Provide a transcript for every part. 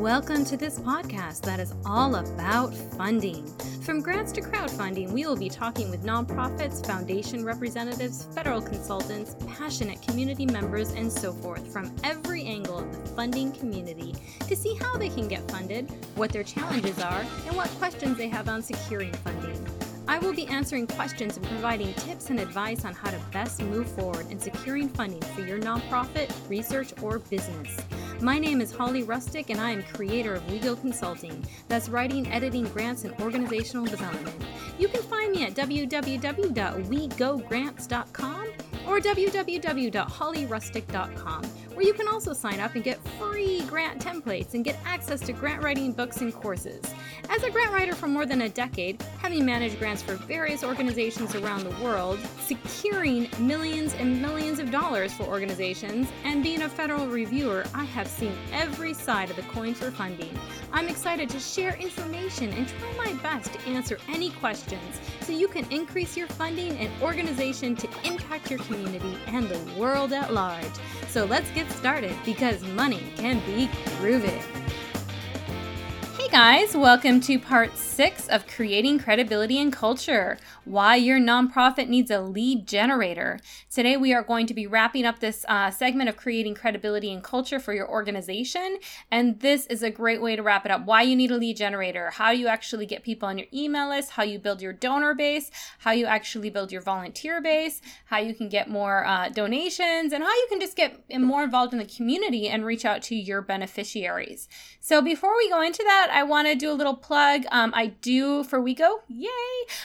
Welcome to this podcast that is all about funding. From grants to crowdfunding, we will be talking with nonprofits, foundation representatives, federal consultants, passionate community members, and so forth from every angle of the funding community to see how they can get funded, what their challenges are, and what questions they have on securing funding. I will be answering questions and providing tips and advice on how to best move forward in securing funding for your nonprofit, research, or business. My name is Holly Rustick, and I am creator of WeGo Consulting. That's writing, editing, grants, and organizational development. You can find me at www.wegogrants.com or www.hollyrustick.com, where you can also sign up and get free grant templates and get access to grant writing books and courses. As a grant writer for more than a decade, having managed grants for various organizations around the world, securing millions and millions of dollars for organizations, and being a federal reviewer, I have seen every side of the coin for funding. I'm excited to share information and try my best to answer any questions so you can increase your funding and organization to impact your community and the world at large. So let's get started because money can be groovy. Hey guys, welcome to part six of Creating Credibility and Culture Why Your Nonprofit Needs a Lead Generator. Today, we are going to be wrapping up this uh, segment of creating credibility and culture for your organization. And this is a great way to wrap it up why you need a lead generator, how you actually get people on your email list, how you build your donor base, how you actually build your volunteer base, how you can get more uh, donations, and how you can just get more involved in the community and reach out to your beneficiaries. So, before we go into that, I want to do a little plug. Um, I do for WeGo. Yay!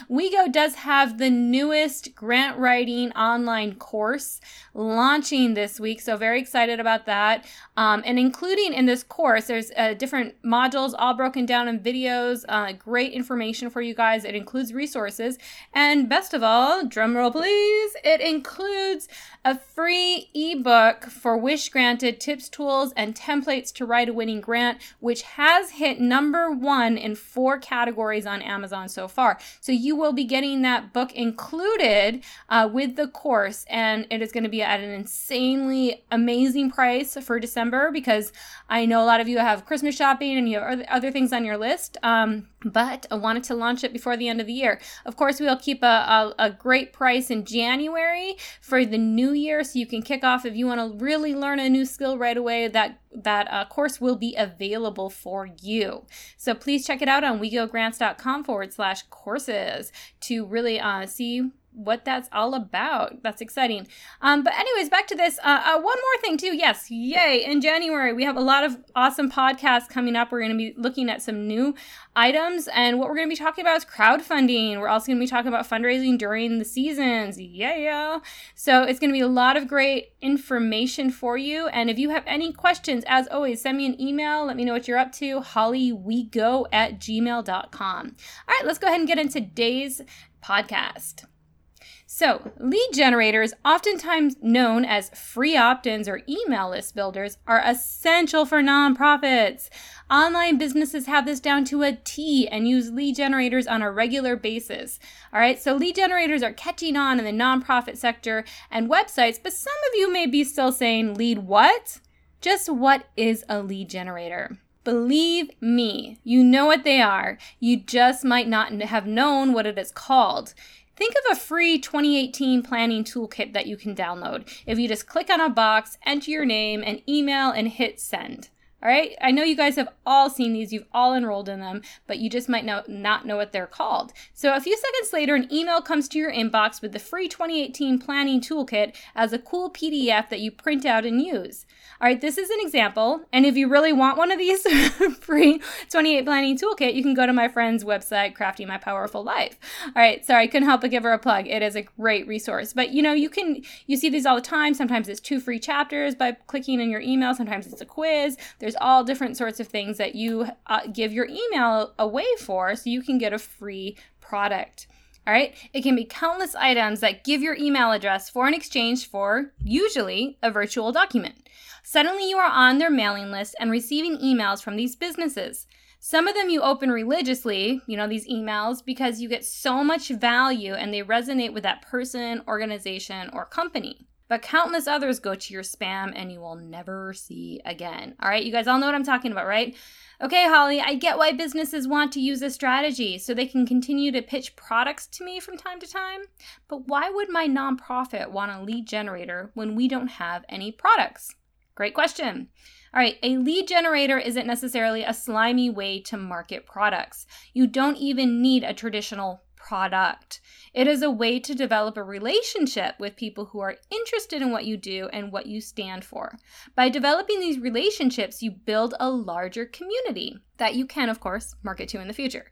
WeGo does have the newest grant writing online course launching this week. So, very excited about that. Um, and including in this course, there's uh, different modules all broken down in videos. Uh, great information for you guys. It includes resources. And best of all, drumroll please, it includes a free ebook for Wish Granted tips, tools, and templates to write a winning grant, which has hit number one in four categories on Amazon so far. So you will be getting that book included uh, with the course, and it is going to be at an insanely amazing price for December because I know a lot of you have Christmas shopping and you have other things on your list. Um, but I wanted to launch it before the end of the year. Of course, we'll keep a, a, a, great price in January for the new year, so you can kick off if you want to really learn a new skill right away. That that uh, course will be available for you. So please check it out on wegogrants.com forward slash courses to really uh, see what that's all about. That's exciting. Um, but anyways, back to this. Uh, uh, one more thing too. Yes, yay! In January, we have a lot of awesome podcasts coming up. We're going to be looking at some new items, and what we're going to be talking about is crowdfunding. We're also going to be talking about fundraising during the seasons. Yeah. So it's going to be a lot of great information for you. And if you have any questions, as always, send me an email. Let me know what you're up to. HollyWeGo at gmail.com. All right, let's go ahead and get into today's podcast. So, lead generators, oftentimes known as free opt ins or email list builders, are essential for nonprofits. Online businesses have this down to a T and use lead generators on a regular basis. All right, so lead generators are catching on in the nonprofit sector and websites, but some of you may be still saying, lead what? Just what is a lead generator? Believe me, you know what they are. You just might not have known what it is called. Think of a free 2018 planning toolkit that you can download. If you just click on a box, enter your name and email, and hit send. All right. I know you guys have all seen these, you've all enrolled in them, but you just might know, not know what they're called. So, a few seconds later, an email comes to your inbox with the free 2018 planning toolkit as a cool PDF that you print out and use. All right. This is an example. And if you really want one of these free 28 planning toolkit, you can go to my friend's website, Crafting My Powerful Life. All right. Sorry, I couldn't help but give her a plug. It is a great resource. But you know, you can, you see these all the time. Sometimes it's two free chapters by clicking in your email, sometimes it's a quiz. There's all different sorts of things that you uh, give your email away for so you can get a free product. All right, it can be countless items that give your email address for an exchange for usually a virtual document. Suddenly, you are on their mailing list and receiving emails from these businesses. Some of them you open religiously, you know, these emails, because you get so much value and they resonate with that person, organization, or company. But countless others go to your spam and you will never see again. All right, you guys all know what I'm talking about, right? Okay, Holly, I get why businesses want to use this strategy so they can continue to pitch products to me from time to time. But why would my nonprofit want a lead generator when we don't have any products? Great question. All right, a lead generator isn't necessarily a slimy way to market products. You don't even need a traditional product. It is a way to develop a relationship with people who are interested in what you do and what you stand for. By developing these relationships, you build a larger community that you can, of course, market to in the future.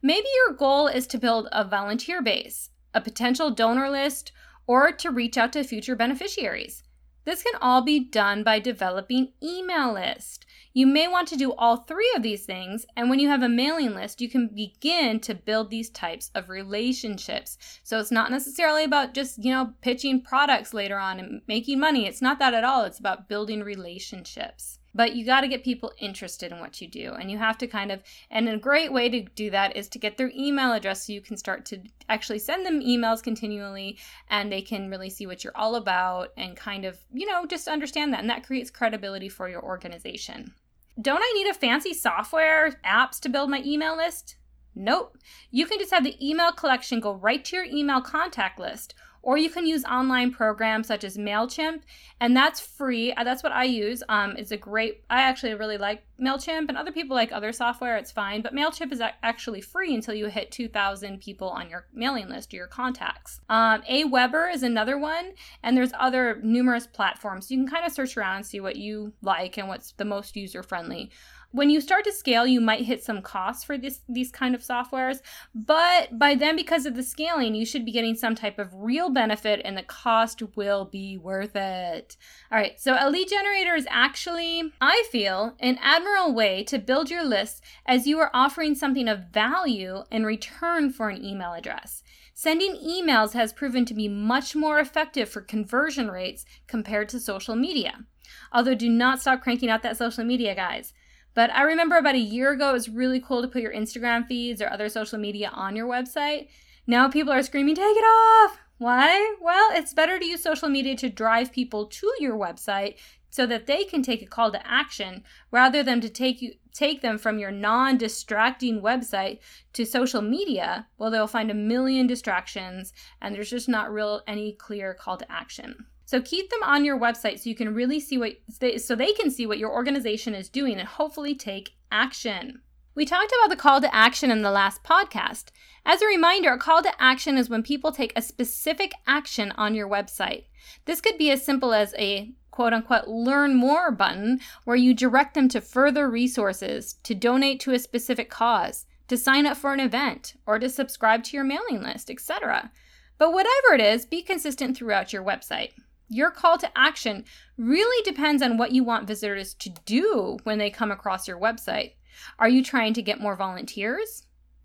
Maybe your goal is to build a volunteer base, a potential donor list, or to reach out to future beneficiaries. This can all be done by developing email list. You may want to do all three of these things, and when you have a mailing list, you can begin to build these types of relationships. So it's not necessarily about just, you know, pitching products later on and making money. It's not that at all. It's about building relationships but you got to get people interested in what you do and you have to kind of and a great way to do that is to get their email address so you can start to actually send them emails continually and they can really see what you're all about and kind of you know just understand that and that creates credibility for your organization don't i need a fancy software apps to build my email list? Nope. You can just have the email collection go right to your email contact list or you can use online programs such as MailChimp, and that's free. Uh, that's what I use. Um, it's a great, I actually really like MailChimp, and other people like other software, it's fine, but MailChimp is actually free until you hit 2,000 people on your mailing list or your contacts. Um, Aweber is another one, and there's other numerous platforms. You can kind of search around and see what you like and what's the most user friendly when you start to scale, you might hit some costs for this these kind of softwares, but by then because of the scaling, you should be getting some type of real benefit and the cost will be worth it. All right, so a lead generator is actually, I feel, an admirable way to build your list as you are offering something of value in return for an email address. Sending emails has proven to be much more effective for conversion rates compared to social media. Although do not stop cranking out that social media, guys. But I remember about a year ago, it was really cool to put your Instagram feeds or other social media on your website. Now people are screaming, take it off! Why? Well, it's better to use social media to drive people to your website so that they can take a call to action rather than to take you take them from your non-distracting website to social media well they'll find a million distractions and there's just not real any clear call to action so keep them on your website so you can really see what they, so they can see what your organization is doing and hopefully take action. We talked about the call to action in the last podcast. As a reminder, a call to action is when people take a specific action on your website. This could be as simple as a quote unquote learn more button where you direct them to further resources, to donate to a specific cause, to sign up for an event, or to subscribe to your mailing list, etc. But whatever it is, be consistent throughout your website. Your call to action really depends on what you want visitors to do when they come across your website. Are you trying to get more volunteers?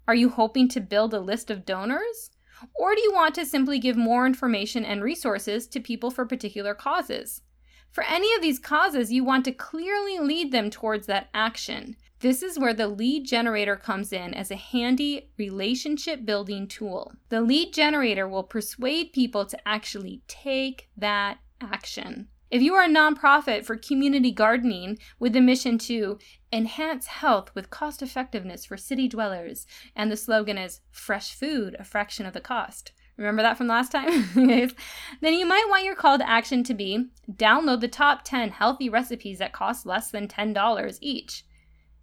Are you hoping to build a list of donors? Or do you want to simply give more information and resources to people for particular causes? For any of these causes, you want to clearly lead them towards that action. This is where the lead generator comes in as a handy relationship building tool. The lead generator will persuade people to actually take that action. If you are a nonprofit for community gardening with the mission to enhance health with cost effectiveness for city dwellers, and the slogan is fresh food, a fraction of the cost. Remember that from last time? then you might want your call to action to be download the top 10 healthy recipes that cost less than $10 each.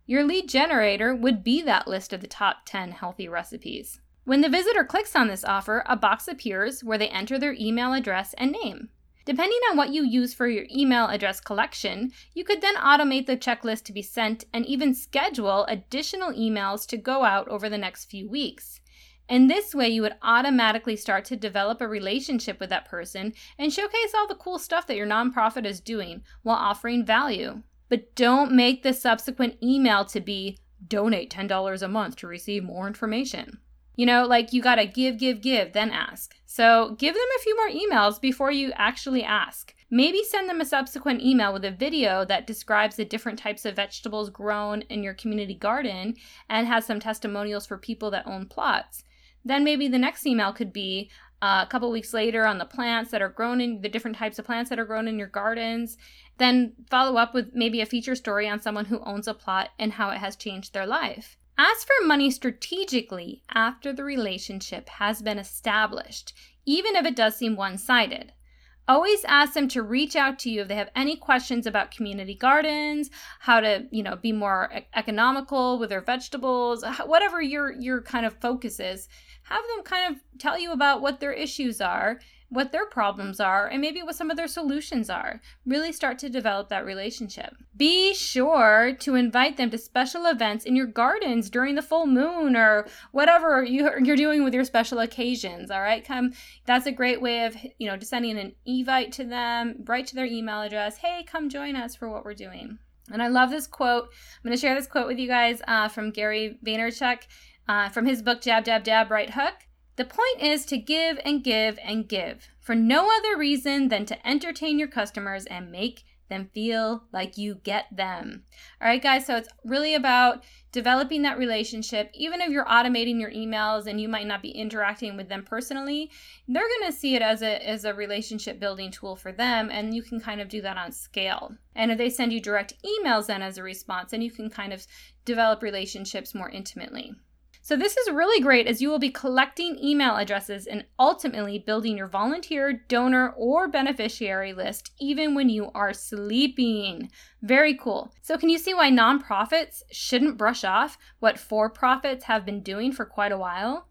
Your lead generator would be that list of the top 10 healthy recipes. When the visitor clicks on this offer, a box appears where they enter their email address and name. Depending on what you use for your email address collection, you could then automate the checklist to be sent and even schedule additional emails to go out over the next few weeks. In this way, you would automatically start to develop a relationship with that person and showcase all the cool stuff that your nonprofit is doing while offering value. But don't make the subsequent email to be donate $10 a month to receive more information. You know, like you gotta give, give, give, then ask. So give them a few more emails before you actually ask. Maybe send them a subsequent email with a video that describes the different types of vegetables grown in your community garden and has some testimonials for people that own plots. Then maybe the next email could be a couple weeks later on the plants that are grown in the different types of plants that are grown in your gardens. Then follow up with maybe a feature story on someone who owns a plot and how it has changed their life. Ask for money strategically after the relationship has been established, even if it does seem one sided. Always ask them to reach out to you if they have any questions about community gardens, how to, you know, be more economical with their vegetables, whatever your your kind of focus is. Have them kind of tell you about what their issues are what their problems are and maybe what some of their solutions are. Really start to develop that relationship. Be sure to invite them to special events in your gardens during the full moon or whatever you're doing with your special occasions. All right, come. That's a great way of you know sending an invite to them, right to their email address. Hey, come join us for what we're doing. And I love this quote. I'm going to share this quote with you guys uh, from Gary Vaynerchuk uh, from his book Jab, Jab, Jab, Right Hook. The point is to give and give and give for no other reason than to entertain your customers and make them feel like you get them. All right, guys, so it's really about developing that relationship. Even if you're automating your emails and you might not be interacting with them personally, they're going to see it as a as a relationship building tool for them and you can kind of do that on scale. And if they send you direct emails then as a response, then you can kind of develop relationships more intimately. So, this is really great as you will be collecting email addresses and ultimately building your volunteer, donor, or beneficiary list even when you are sleeping. Very cool. So, can you see why nonprofits shouldn't brush off what for profits have been doing for quite a while?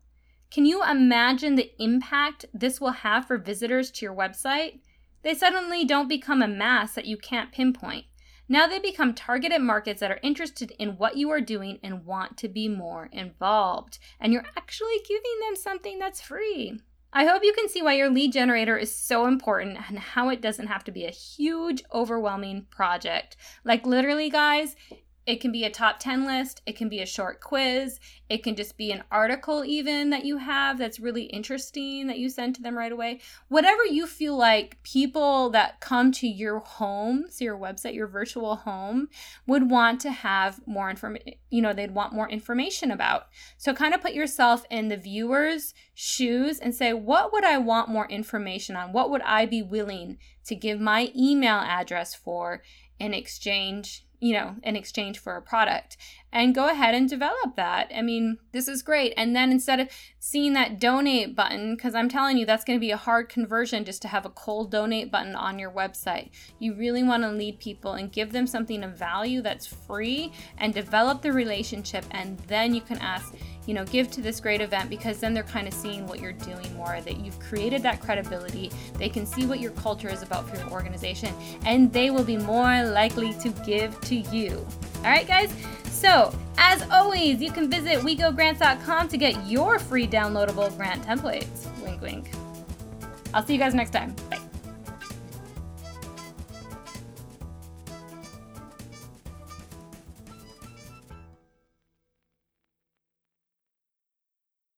Can you imagine the impact this will have for visitors to your website? They suddenly don't become a mass that you can't pinpoint. Now they become targeted markets that are interested in what you are doing and want to be more involved. And you're actually giving them something that's free. I hope you can see why your lead generator is so important and how it doesn't have to be a huge, overwhelming project. Like, literally, guys, it can be a top 10 list, it can be a short quiz, it can just be an article, even that you have that's really interesting that you send to them right away. Whatever you feel like people that come to your home, so your website, your virtual home, would want to have more information, you know, they'd want more information about. So kind of put yourself in the viewer's shoes and say, what would I want more information on? What would I be willing to give my email address for in exchange you know, in exchange for a product and go ahead and develop that. I mean, this is great. And then instead of seeing that donate button, because I'm telling you, that's going to be a hard conversion just to have a cold donate button on your website. You really want to lead people and give them something of value that's free and develop the relationship. And then you can ask, you know, give to this great event because then they're kind of seeing what you're doing more, that you've created that credibility. They can see what your culture is about for your organization, and they will be more likely to give to you. All right, guys? So, as always, you can visit wegogrants.com to get your free downloadable grant templates. Wink, wink. I'll see you guys next time. Bye.